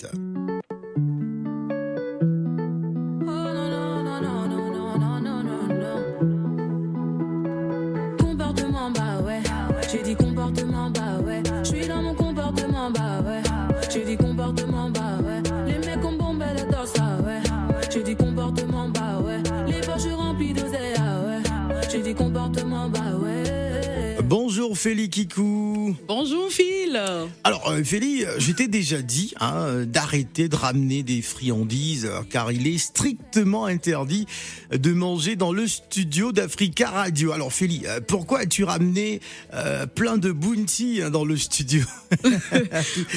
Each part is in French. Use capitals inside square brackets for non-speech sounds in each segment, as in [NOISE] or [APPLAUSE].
suite. Comportement, bah ouais. J'ai dit comportement, bah ouais. Je suis dans mon comportement, bah ouais. J'ai dit comportement, bah ouais. Les mecs ont bombé dos, ça ouais. J'ai dit comportement, bah ouais. Les poches remplies d'oseille, ah ouais. J'ai dit comportement, bah ouais. Bonjour Félix Kikou. Bonjour Phil. Alors euh, euh, je t'ai déjà dit hein, euh, d'arrêter de ramener des friandises euh, car il est strictement interdit de manger dans le studio d'Africa Radio. Alors euh, pourquoi as-tu ramené plein de bounty hein, dans le studio? [LAUGHS]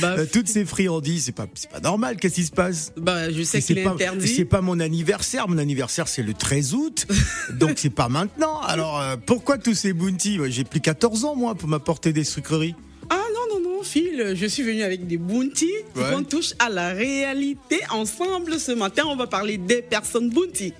Bah, Toutes ces friandises, c'est pas pas normal. Qu'est-ce qui se passe? Bah, je sais qu'il est pas, interdit. c'est pas mon anniversaire. Mon anniversaire, c'est le 13 août. [LAUGHS] donc, c'est pas maintenant. Alors, pourquoi tous ces bounty? J'ai plus 14 ans, moi, pour m'apporter des sucreries. Je suis venu avec des bounty. Ouais. On touche à la réalité ensemble ce matin. On va parler des personnes bounty.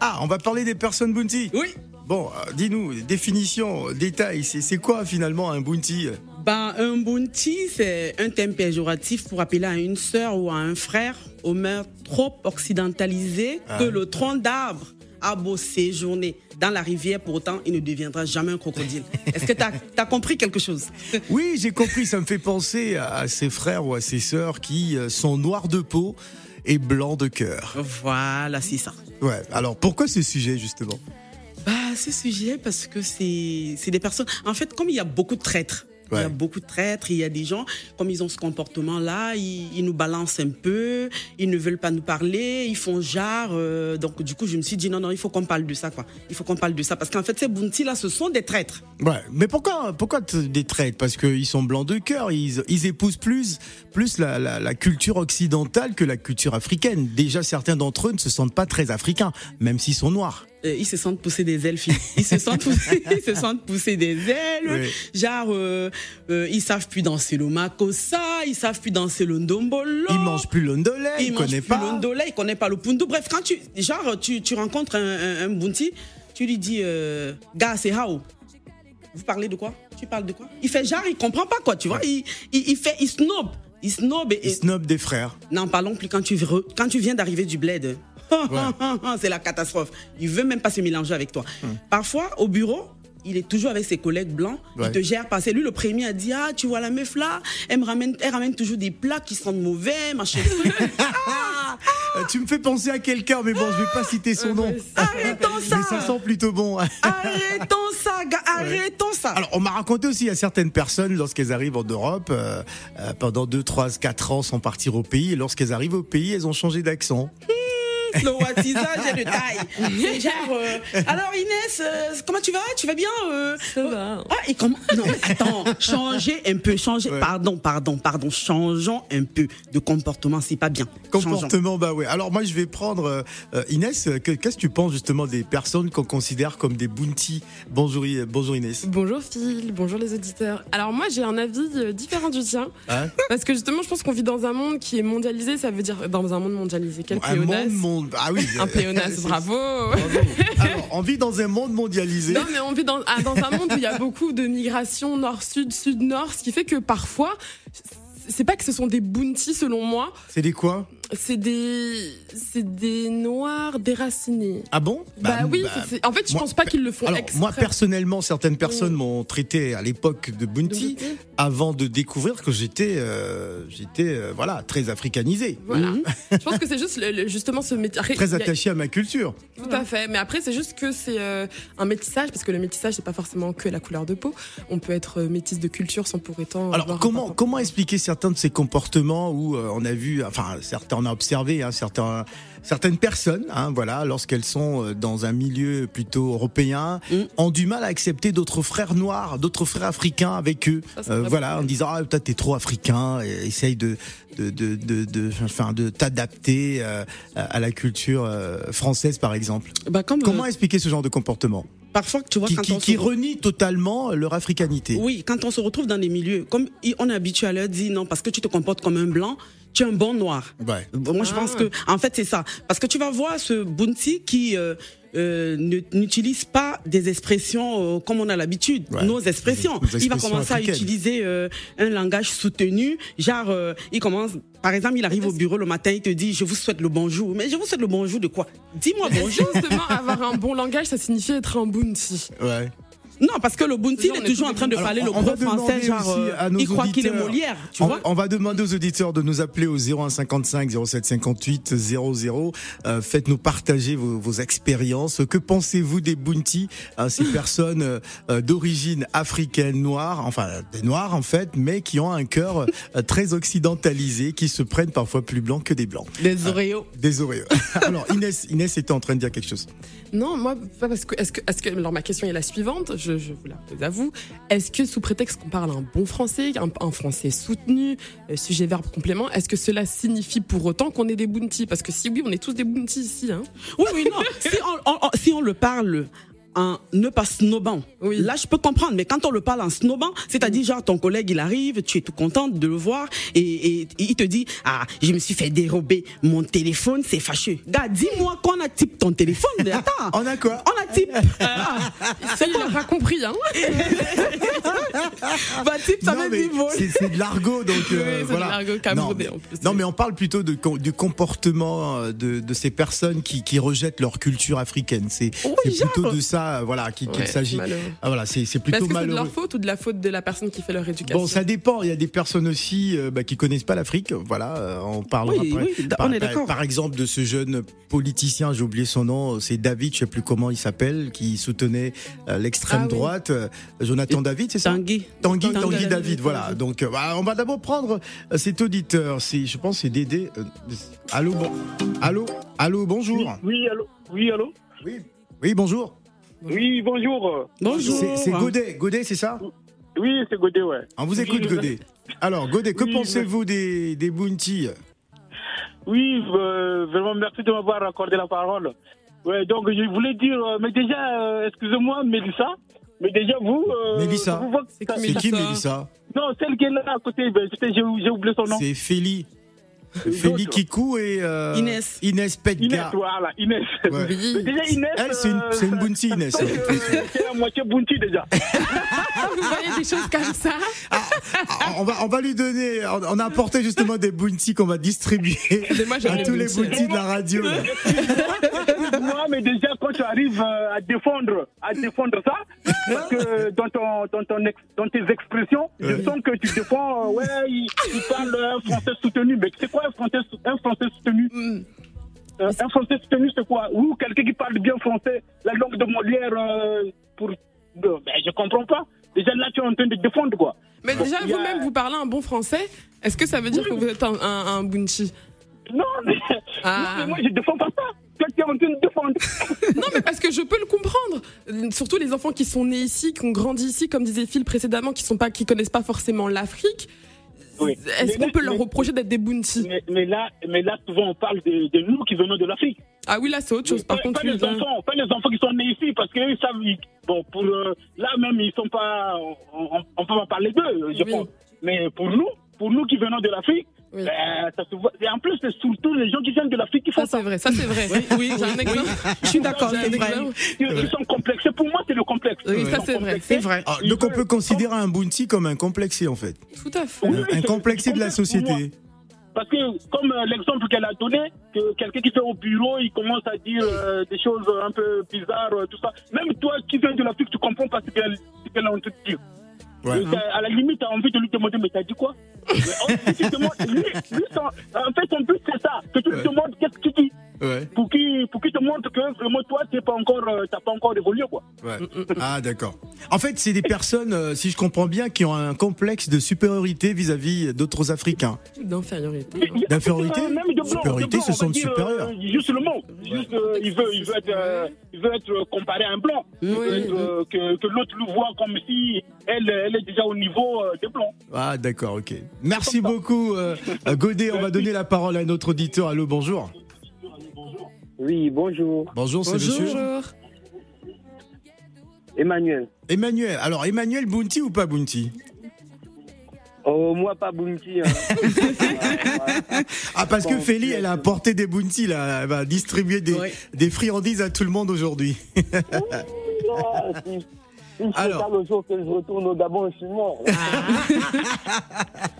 Ah, on va parler des personnes bounty. Oui. Bon, euh, dis-nous, définition, détail, c'est quoi finalement un bounty? Ben, un bounty, c'est un terme péjoratif pour appeler à une sœur ou à un frère aux mœurs trop occidentalisées Ah. que le tronc d'arbre a beau séjourner dans la rivière, pour autant, il ne deviendra jamais un crocodile. Est-ce que tu as, compris quelque chose? Oui, j'ai compris, ça me fait penser à, ses frères ou à ses sœurs qui euh, sont noirs de peau et blancs de cœur. Voilà, c'est ça. Ouais, alors pourquoi ce sujet justement? Bah, ce sujet, parce que c'est c'est des personnes. En fait, comme il y a beaucoup de traîtres, il y a beaucoup de traîtres, il y a des gens, comme ils ont ce comportement-là, ils, ils nous balancent un peu, ils ne veulent pas nous parler, ils font genre. euh, donc, du coup, je me suis dit, non, non, il faut qu'on parle de ça, quoi. Il faut qu'on parle de ça. Parce qu'en fait, ces bounty-là, ce sont des traîtres. Ouais, mais pourquoi, pourquoi des traites Parce qu'ils sont blancs de cœur, ils, ils épousent plus, plus la, la, la culture occidentale que la culture africaine. Déjà, certains d'entre eux ne se sentent pas très africains, même s'ils sont noirs. Euh, ils se sentent pousser des ailes, filles. Ils se sentent pousser, [LAUGHS] ils se sentent pousser des ailes. Oui. Genre, euh, euh, ils savent plus danser le makossa, ils savent plus danser le ndombolo. Ils mangent plus l'ondolé, il ils mange connaissent plus pas. l'ondolé, il connaît pas le pundu. Bref, quand tu, genre, tu, tu rencontres un, un, un bounty, tu lui dis, euh, gars, c'est how? Vous parlez de quoi? Tu parles de quoi? Il fait genre, il comprend pas quoi, tu vois. Il, il, il fait, il snob. Il snob et, Ils snobent des frères. n'en parlons plus quand tu, re- quand tu viens d'arriver du bled. [LAUGHS] c'est la catastrophe. Il veut même pas se mélanger avec toi. Parfois, au bureau, il est toujours avec ses collègues blancs. Ouais. Il te gère pas. C'est lui le premier à dire Ah, tu vois la meuf là, elle me ramène, elle ramène toujours des plats qui sentent mauvais, machin. Euh, [LAUGHS] tu me fais penser à quelqu'un, mais bon, je vais pas citer son nom. Arrêtons ça Mais ça sent plutôt bon. Arrêtons ça, gars, arrêtons ça Alors, on m'a raconté aussi à certaines personnes, lorsqu'elles arrivent en Europe, euh, euh, pendant 2, 3, 4 ans sans partir au pays, et lorsqu'elles arrivent au pays, elles ont changé d'accent. Le wattisage est de taille. C'est genre, euh, alors Inès, euh, comment tu vas? Tu vas bien euh, Ça va. Ah, et comment? Non, mais attends, changez un peu, changez. Ouais. Pardon, pardon, pardon, changeons un peu de comportement, c'est pas bien. Changeons. Comportement, bah ouais. Alors moi, je vais prendre euh, Inès. que- Qu'est-ce que tu penses justement des personnes qu'on considère comme des bounty? Bonjour, Inès. Bonjour Phil, bonjour les auditeurs. Alors moi j'ai un avis différent du tien, Hein parce que justement je pense qu'on vit dans un monde qui est mondialisé, ça veut dire dans un monde mondialisé. Quel un monde, monde. Ah oui. Un pléonasme, bravo. Bravo. Alors, on vit dans un monde mondialisé. Non mais on vit dans, ah, dans un monde où il y a beaucoup de migration nord-sud, sud-nord, ce qui fait que parfois, c'est pas que ce sont des bounties selon moi, C'est des quoi? C'est des, c'est des noirs déracinés. Ah bon? Bah, oui, bah, c'est- c'est- en fait je moi, pense pas qu'ils le font Alors, exprès. moi, personnellement, certaines personnes m'ont traité à l'époque de Bounty avant de découvrir que j'étais, euh, j'étais, euh, voilà, très africanisé, Voilà. Mhm. Je pense que c'est juste le- le- justement ce métier. Très a- attaché à ma culture. Tout à fait. Mais après, c'est juste que c'est euh, un métissage, parce que le métissage, c'est pas forcément que la couleur de peau. On peut être métisse de culture sans pour autant. Alors, comment, comment expliquer certains de ces comportements où on a vu, enfin, certains, on a observé, hein, certains, certaines personnes, hein, voilà, lorsqu'elles sont euh, dans un milieu plutôt européen, Mm. ont du mal à accepter d'autres frères noirs, d'autres frères africains avec eux. Ça, Euh, voilà, en disant, ah, toi, t'es trop africain, et essaye de, de, de, de, de, enfin, de t'adapter euh, à la culture euh, française, par exemple. Bah, comme, Comment expliquer ce genre de comportement? Parfois, tu vois, qui, quand qui, on qui se... renie totalement leur africanité Oui, quand on se retrouve dans des milieux, comme on est habitué à leur dire non, parce que tu te comportes comme un blanc, tu es un bon noir. Ouais. Moi, je pense Ah. que, en fait, c'est ça. Parce que tu vas voir ce Bounty qui, euh, euh, ne- n'utilise pas des expressions euh, comme on a l'habitude, Ouais. nos expressions. Il va commencer africaines. à utiliser euh, un langage soutenu, genre euh, il commence, par exemple, il arrive au bureau le matin, il te dit je vous souhaite le bonjour, mais je vous souhaite le bonjour de quoi? Dis-moi bonjour. Justement, avoir un bon langage, ça signifie être un bounty. Ouais. Non, parce que le Bounty, il est est toujours en train de parler le on va gros français, demander genre, aussi euh, à nos il croit qu'il est auditeurs. Molière, tu on, vois on va demander aux auditeurs de nous appeler au 0155 07 58 00. Euh, Faites-nous partager vos, vos expériences. Que pensez-vous des bounty, hein, ces [LAUGHS] personnes euh, euh, d'origine africaine, noire, enfin des noirs en fait, mais qui ont un cœur très occidentalisé, qui se prennent parfois plus blancs que des blancs. Des Oreos. Des Oreos. [LAUGHS] Alors Inès, Inès était en train de dire quelque chose. Non, moi, pas parce que. Est-ce que, est-ce que. Alors, ma question est la suivante, je, je vous la pose à vous. Est-ce que, sous prétexte qu'on parle un bon français, un, un français soutenu, euh, sujet, verbe, complément, est-ce que cela signifie pour autant qu'on est des bounty Parce que si oui, on est tous des bounty ici. Hein. Oui, oui, non. [LAUGHS] si, on, on- on- si on le parle en ne pas snobant, Oui. là je peux comprendre. Mais quand on le parle en snobant, c'est-à-dire genre ton collègue il arrive, tu es tout contente de le voir et, et il te dit ah je me suis fait dérober mon téléphone, c'est fâcheux. Gars, dis-moi qu'on a type ton téléphone. Attends, [LAUGHS] On a quoi? On a type. [LAUGHS] Ah, Ça, il n'a pas compris. Hein? [LAUGHS] [LAUGHS] bah type ça Non, c'est de l'argot, donc [LAUGHS] Oui, euh, c'est de voilà. l'argot non, camerounais, mais, en plus, non, oui. mais on parle plutôt de, du comportement euh, de, de ces personnes qui, qui rejettent leur culture africaine. C'est Oui, c'est plutôt de ça, euh, voilà, qu'il s'agit. Ah, voilà, c'est plutôt Est-ce que c'est de leur faute ou de la faute de la personne qui fait leur éducation Bon, ça dépend. Il y a des personnes aussi euh, bah, qui connaissent pas l'Afrique. Voilà, euh, on parlera Oui, après. oui, par, on est par- d'accord. Par exemple, de ce jeune politicien, j'ai oublié son nom, c'est David, je sais plus comment il s'appelle, qui soutenait l'extrême Ah oui. droite. Jonathan David, c'est ça? Tanguy. Tanguy, Tanguy Tanguy David, David, voilà. Donc, euh, voilà, on va d'abord prendre euh, cet auditeur. C'est, je pense, c'est Dédé. euh, allô, bon, allô, allô, bonjour. Oui, allô Oui, allô Oui, oui, bonjour. Oui, bonjour. Bonjour. C'est, Godet, Godet, c'est ça? Oui, c'est Godé, ouais. On vous Oui, écoute, Godet? Alors, Godet, que Oui, pensez-vous des, des bounty? Oui, euh, vraiment, merci de m'avoir accordé la parole. Ouais, donc, je voulais dire, mais déjà, euh, excusez-moi, Mélissa, mais déjà, vous... euh, Mélissa. C'est qui, Mélissa Non, celle qui est là à côté, ben, j'ai oublié son nom. C'est Féli l'autre Kikou et euh, Inès. Inès Inès, Petga. voilà, Inès. Ouais. Oui. Mais déjà, Inès... Elle, c'est une, euh, c'est une bounty, Inès. [LAUGHS] c'est la moitié bounty, déjà. Ah, [LAUGHS] vous voyez des choses comme ça Ah, on, va, on va lui donner. On, a apporté justement des bounty qu'on va distribuer moi, à tous les bounty de la radio. [LAUGHS] Moi, mais déjà, quand tu arrives euh, à défendre, à défendre ça, parce que dans, ton, dans, ton ex- dans tes expressions, je Ouais. sens que tu défends, euh, ouais, il, il parle un français soutenu. Mais c'est quoi un français, un français soutenu? Euh, Un français soutenu, c'est quoi? Ou quelqu'un qui parle bien français, la langue de Molière, euh, pour. Ben, je comprends pas. Déjà, là, tu es en train de défendre, quoi. Mais déjà, vous-même, vous parlez un bon français. Est-ce que ça veut dire que vous êtes un, un, Non, mais, Ah. non, mais moi, je défends pas ça. Toi, tu es en train de défendre. Non, mais parce que je peux le comprendre. Surtout les enfants qui sont nés ici, qui ont grandi ici, comme disait Phil précédemment, qui sont pas, qui connaissent pas forcément l'Afrique. Oui. Est-ce qu'on peut leur reprocher d'être des bounty Mais, mais là, mais là, souvent, on parle de, de nous qui venons de l'Afrique. Ah oui, là, c'est autre chose. Par pas, contre, pas les enfants, pas les enfants qui sont nés ici, parce qu'ils savent, bon, pour euh, là même, ils sont pas, on, on, on peut pas parler d'eux, je Oui. pense. Mais pour nous, pour nous qui venons de l'Afrique, Oui. ben, ça se voit. Et en plus, c'est surtout les gens qui viennent de l'Afrique qui font Ça, ça. c'est vrai. Ça, c'est vrai. oui, J'ai un exemple. [LAUGHS] Je suis d'accord, c'est vrai. Ils, ils sont complexés. Pour moi, c'est le complexe. Oui, Ils ça, c'est vrai. C'est vrai. Ah, donc on peut considérer un bounty comme un complexé en fait. Tout à fait. Oui, Un complexé de la société. Parce que, comme euh, l'exemple qu'elle a donné, que quelqu'un qui fait au bureau, il commence à dire euh, des choses un peu bizarres, euh, tout ça. Même toi qui viens de l'Afrique, tu comprends pas ce qu'elle ce qu'elle a envie de dire. Ouais. T'as- À la limite, tu as envie de lui demander, mais t'as dit quoi? Mais en- si tu demandes- lui, lui, son- En fait, son but, c'est ça. Que tu lui demandes qu'est-ce qu'il dit. Ouais, Pour qu'il pour qu'il te montre que vraiment, toi, tu n'as pas, encore, euh, t'as pas encore évolué. Quoi. ouais. Ah d'accord. En fait, c'est des personnes, euh, si je comprends bien, qui ont un complexe de supériorité vis-à-vis d'autres Africains. D'infériorité. D'infériorité même de blanc, Supériorité, sentent dire, supérieurs. euh, juste le mot. Juste, euh, il, veut, il, veut être, euh, il veut être comparé à un blanc. Il veut Oui. être, euh, que que l'autre le voit comme si elle, elle est déjà au niveau euh, des blancs. Ah d'accord, ok. Merci beaucoup, euh, Godet. On va donner la parole à notre auditeur. Allô, bonjour. Oui, bonjour. Bonjour, c'est monsieur Bonjour. Emmanuel. Emmanuel. Alors, Emmanuel Bounty ou pas Bounty Oh, moi, pas Bounty. Hein. [LAUGHS] Ah, parce que Bon, Félie, c'est- elle a apporté des bounty, là. Elle va distribuer des, Ouais. des friandises à tout le monde aujourd'hui. Ah, si, si je fais Alors. ça le jour que je retourne au Gabon, je suis mort. [LAUGHS]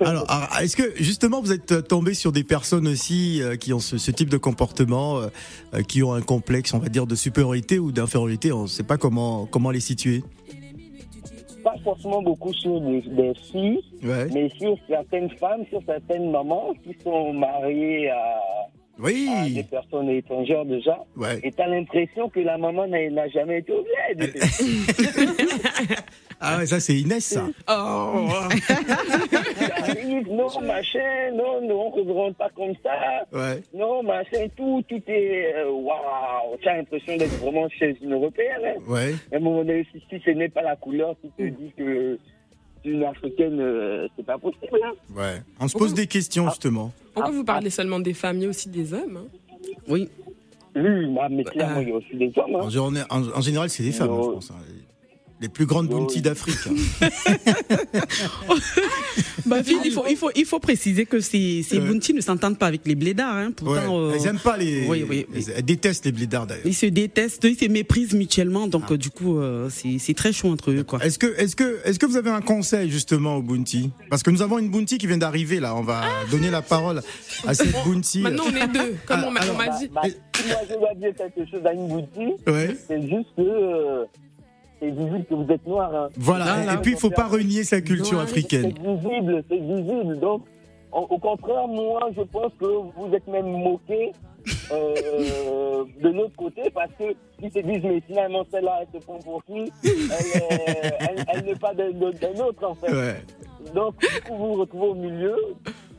Alors, alors, est-ce que justement vous êtes tombé sur des personnes aussi euh, qui ont ce, ce type de comportement, euh, euh, qui ont un complexe, on va dire, de supériorité ou d'infériorité? On ne sait pas comment comment les situer. Pas forcément beaucoup sur des, des filles, Ouais. mais sur certaines femmes, sur certaines mamans qui sont mariées à, à des personnes étrangères déjà. Ouais. Et t'as l'impression que la maman n'a n'a jamais été au bled. [LAUGHS] [LAUGHS] Ah ouais, ça c'est Inès, ça. [LAUGHS] Oh. [LAUGHS] Non, machin, non, non, on ne rentre pas comme ça. Ouais. Non, machin, tout, tout est. euh, Waouh, tu as l'impression d'être vraiment chez une européenne. hein. Ouais. À un moment donné, si, si ce n'est pas la couleur qui te dit que une africaine, euh, c'est pas possible. hein. Ouais. On se pose des questions justement. Pourquoi vous parlez seulement des femmes Il y a aussi des hommes. hein? Oui. Oui, mais clairement, il y a aussi des hommes. En, Hein. en- en général, c'est des femmes, Non. je pense. Hein. Les plus grandes bounty oui. d'Afrique. hein. Bah, Phil, il faut, il faut, il faut préciser que ces, ces. Bounty ne s'entendent pas avec les blédards. Hein. Ouais. Euh, Elles aiment pas les. oui, oui, oui. Elles, détestent les blédards d'ailleurs. ils se détestent, ils se méprisent mutuellement. Donc, euh, du coup, euh, c'est c'est très chaud entre eux. Quoi. Est-ce que, est-ce que, est-ce que vous avez un conseil justement au bounty Parce que nous avons une bounty qui vient d'arriver là. On va donner la parole à cette bounty. Maintenant, on est deux, comme on m'a Alors, on m'a Bah, dit. bah, si moi, je dois dire quelque chose à une Ouais. c'est juste que euh, c'est visible que vous êtes noir. Hein. Voilà. Voilà. Et puis il faut pas renier sa culture africaine. C'est visible, c'est visible. Donc, au, au contraire, moi, je pense que vous êtes même moqué euh, de l'autre côté parce que ils se disent, mais finalement, celle-là, elle se prend pour qui? Elle, est- elle, elle n'est pas d'un autre, en fait. Ouais. Donc, du coup, vous vous retrouvez au milieu,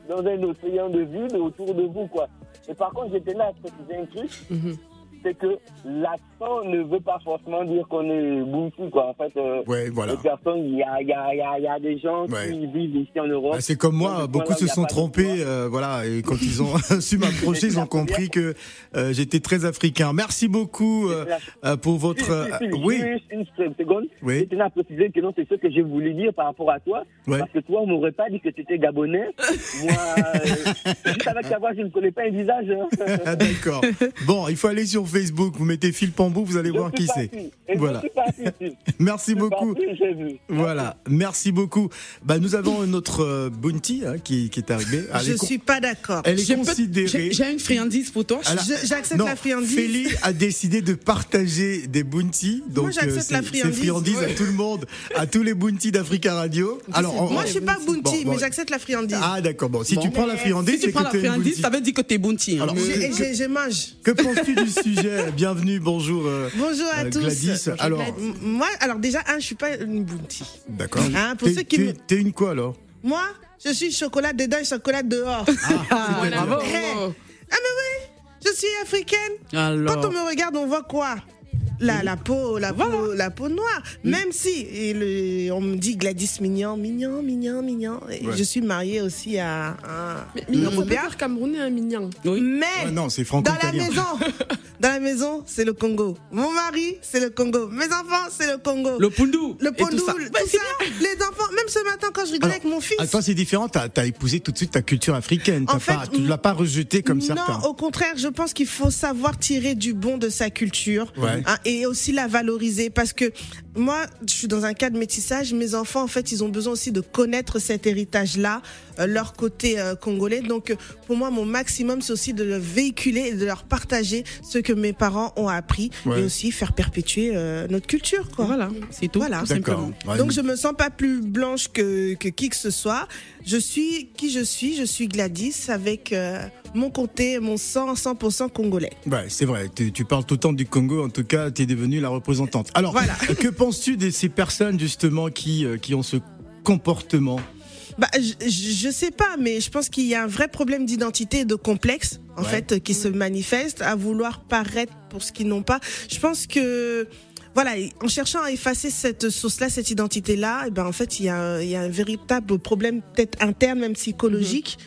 dans un océan de vide autour de vous, quoi. Et par contre, j'étais là à préciser un truc, Mhm. C'est que l'accent ne veut pas forcément dire qu'on est bouti, quoi. En fait, euh, Ouais, voilà. les personnes, il y a, y, a, y, a, y a des gens Ouais. qui vivent ici en Europe. Bah, c'est comme moi, beaucoup se sont trompés, euh, voilà, et quand ils ont [LAUGHS] su m'approcher, ils ont compris que euh, j'étais très africain. Merci beaucoup euh, pour votre. Philippe, Philippe, oui, Juste une seconde. Oui. Je tenais à préciser que non, c'est ce que je voulais dire par rapport à toi. Ouais. Parce que toi, on m'aurait pas dit que tu étais gabonais. [LAUGHS] Moi, juste avec ta voix, je ne connais pas un visage. hein. [LAUGHS] D'accord. Bon, il faut aller sur Facebook, vous mettez Phil Pambou, vous allez Je voir suis qui c'est. Voilà. [LAUGHS] Merci beaucoup. parti. Voilà, merci beaucoup. Bah, nous avons notre euh, bounty hein, qui, qui est arrivé. Elle Je con- suis pas d'accord. Elle est considérée. J'ai une friandise pour toi. J'accepte la friandise. Félie a décidé de partager des bounty. Donc, euh, j'accepte la friandise. friandise à Ouais. tout le monde, à tous les bounty d'Africa Radio. Alors, on- Moi, je suis pas bounty, Bon, bon. mais j'accepte la friandise. Ah, d'accord. Bon, si Bon. tu prends la friandise, Si tu prends que la tu es friandise, bounty. ça veut dire que t'es Bounty. hein. Alors, Je mange. Que penses-tu du sujet [LAUGHS] Bienvenue, bonjour. euh, Bonjour à euh, tous. Gladys. Alors, M- Moi, alors déjà, un, je suis pas une bounty. d'accord. Hein, pour T'es- ceux qui t'es- me- T'es une quoi alors? Moi, je suis chocolat dedans et chocolat dehors. Ah, bravo. Hey. Ah, mais oui, je suis africaine. Alors, Quand on me regarde, on voit quoi? La, la peau, la peau, la peau noire. Même si et le- on me dit Gladys mignon, mignon, mignon, mignon. Et Ouais. Je suis mariée aussi à un Européen. faire camerounais un mignon. oui. Mais Ouais, Non, c'est dans la maison, [LAUGHS] dans la maison, c'est le Congo. Mon mari, c'est le Congo. Mes enfants, c'est le Congo. Le pundu. Le et tout ça. tout ça. Les enfants, même ce matin quand je rigolais Alors, avec mon fils. Ah, toi, c'est différent. T'as as épousé tout de suite ta culture africaine. En T'as fait, pas, tu l'as pas rejeté comme non, certains. au contraire, je pense qu'il faut savoir tirer du bon de sa culture Ouais. hein, et aussi la valoriser parce que moi, je suis dans un cas de métissage. Mes enfants, en fait, ils ont besoin aussi de connaître cet héritage-là, euh, leur côté euh, congolais. Donc, euh, pour moi, mon maximum, c'est aussi de le véhiculer et de leur partager ce que mes parents ont appris Ouais. et aussi faire perpétuer euh, notre culture, quoi. Voilà, c'est tout. Voilà. tout D'accord. simplement. Ouais, Donc je me sens pas plus blanche que, que qui que ce soit. Je suis qui je suis. Je suis Gladys avec euh, mon côté, mon sang 100% congolais. Ouais, c'est vrai. Tu, tu parles tout le temps du Congo. En tout cas, tu es devenue la représentante. Alors, Voilà. que penses-tu de ces personnes justement qui euh, qui ont ce comportement? Bah, je, je je sais pas, mais je pense qu'il y a un vrai problème d'identité et de complexe, en Ouais. fait, euh, qui se manifeste à vouloir paraître pour ce qu'ils n'ont pas. Je pense que, voilà, en cherchant à effacer cette sauce-là, cette identité-là, et ben, en fait, il y a, un- il y a un véritable problème, peut-être interne, même psychologique,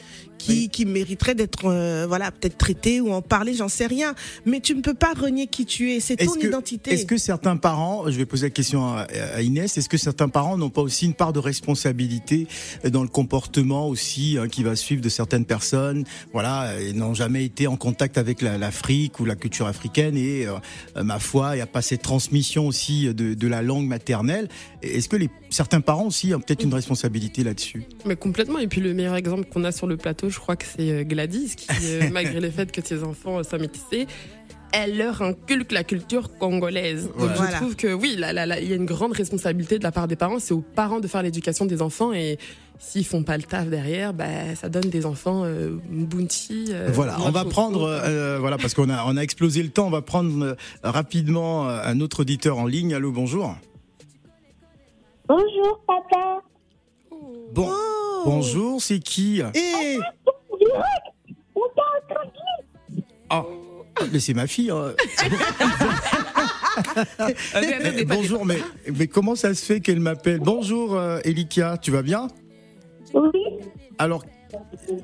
qui, qui mériteraient d'être, euh, voilà, peut-être traitées ou en parler, j'en sais rien. Mais tu ne peux pas renier qui tu es, c'est ton que, identité. est-ce que certains parents, je vais poser la question à, à Inès, est-ce que certains parents n'ont pas aussi une part de responsabilité dans le comportement aussi hein, qui va suivre de certaines personnes, voilà, et n'ont jamais été en contact avec la- l'Afrique ou la culture africaine et euh, ma foi, il n'y a pas cette transmission aussi de, de la langue maternelle. Est-ce que les, certains parents aussi ont peut-être une responsabilité là-dessus? Mais complètement. Et puis le meilleur exemple qu'on a sur le plateau, je crois que c'est euh, Gladys, qui, euh, [LAUGHS] malgré le fait que ses enfants euh, soient métissés, elle leur inculque la culture congolaise. Donc je Voilà. trouve que oui, là, là, là, il y a une grande responsabilité de la part des parents. C'est aux parents de faire l'éducation des enfants et s'ils font pas le taf derrière, bah, ça donne des enfants euh, bounty. euh, Voilà, on va prendre, euh, voilà, parce qu'on a, on a explosé le temps, on va prendre rapidement un autre auditeur en ligne. Allô, bonjour. Bonjour, papa. Bon, Oh. bonjour, c'est qui? Eh, On t'a entendu Ah, mais c'est ma fille. hein. [LAUGHS] Pas- bonjour, mais, mais comment ça se fait qu'elle m'appelle? Bonjour, euh, Elikia, tu vas bien? Oui. Alors,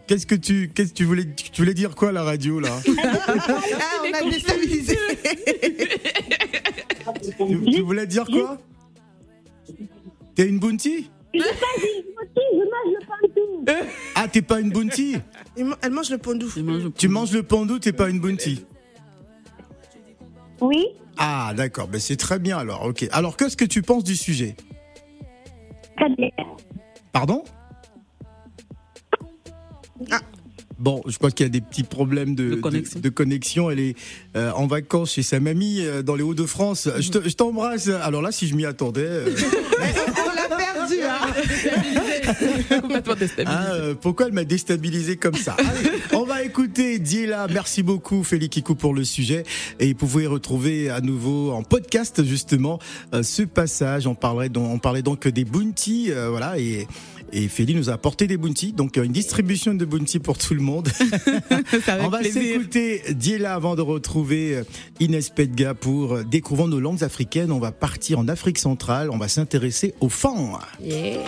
qu'est-ce que tu, qu'est-ce que tu voulais, tu voulais dire quoi à la radio là? Ah, on a déstabilisé. tu, tu voulais dire quoi? T'es une bounty? Je mange le pantou. Ah, t'es pas une bounty Elle mange le mange- Tu manges le pandou, t'es pas une bounty Oui. Ah, d'accord, ben c'est très bien alors, ok. Alors, qu'est-ce que tu penses du sujet? Très bien. Pardon? Ah. Bon, je crois qu'il y a des petits problèmes de, De connexion. de connexion. Elle est euh, en vacances chez sa mamie euh, dans les Hauts-de-France. Je te- je t'embrasse. Alors là, si je m'y attendais, euh, [LAUGHS] perdu. Hein. [LAUGHS] complètement déstabilisé. hein, euh, pourquoi elle m'a déstabilisé comme ça Allez, On va écouter Diela. Merci beaucoup, Félix Kikou, pour le sujet. Et vous pouvez retrouver à nouveau en podcast, justement, euh, ce passage. On parlait, donc, on parlait donc des bounty. euh, voilà, et. Et Félix nous a apporté des bounty, donc une distribution de bounty pour tout le monde. [LAUGHS] On va s'écouter Diela avant de retrouver Inès Pedga pour Découvrons nos langues africaines. On va partir en Afrique centrale, on va s'intéresser aux fans. Yeah.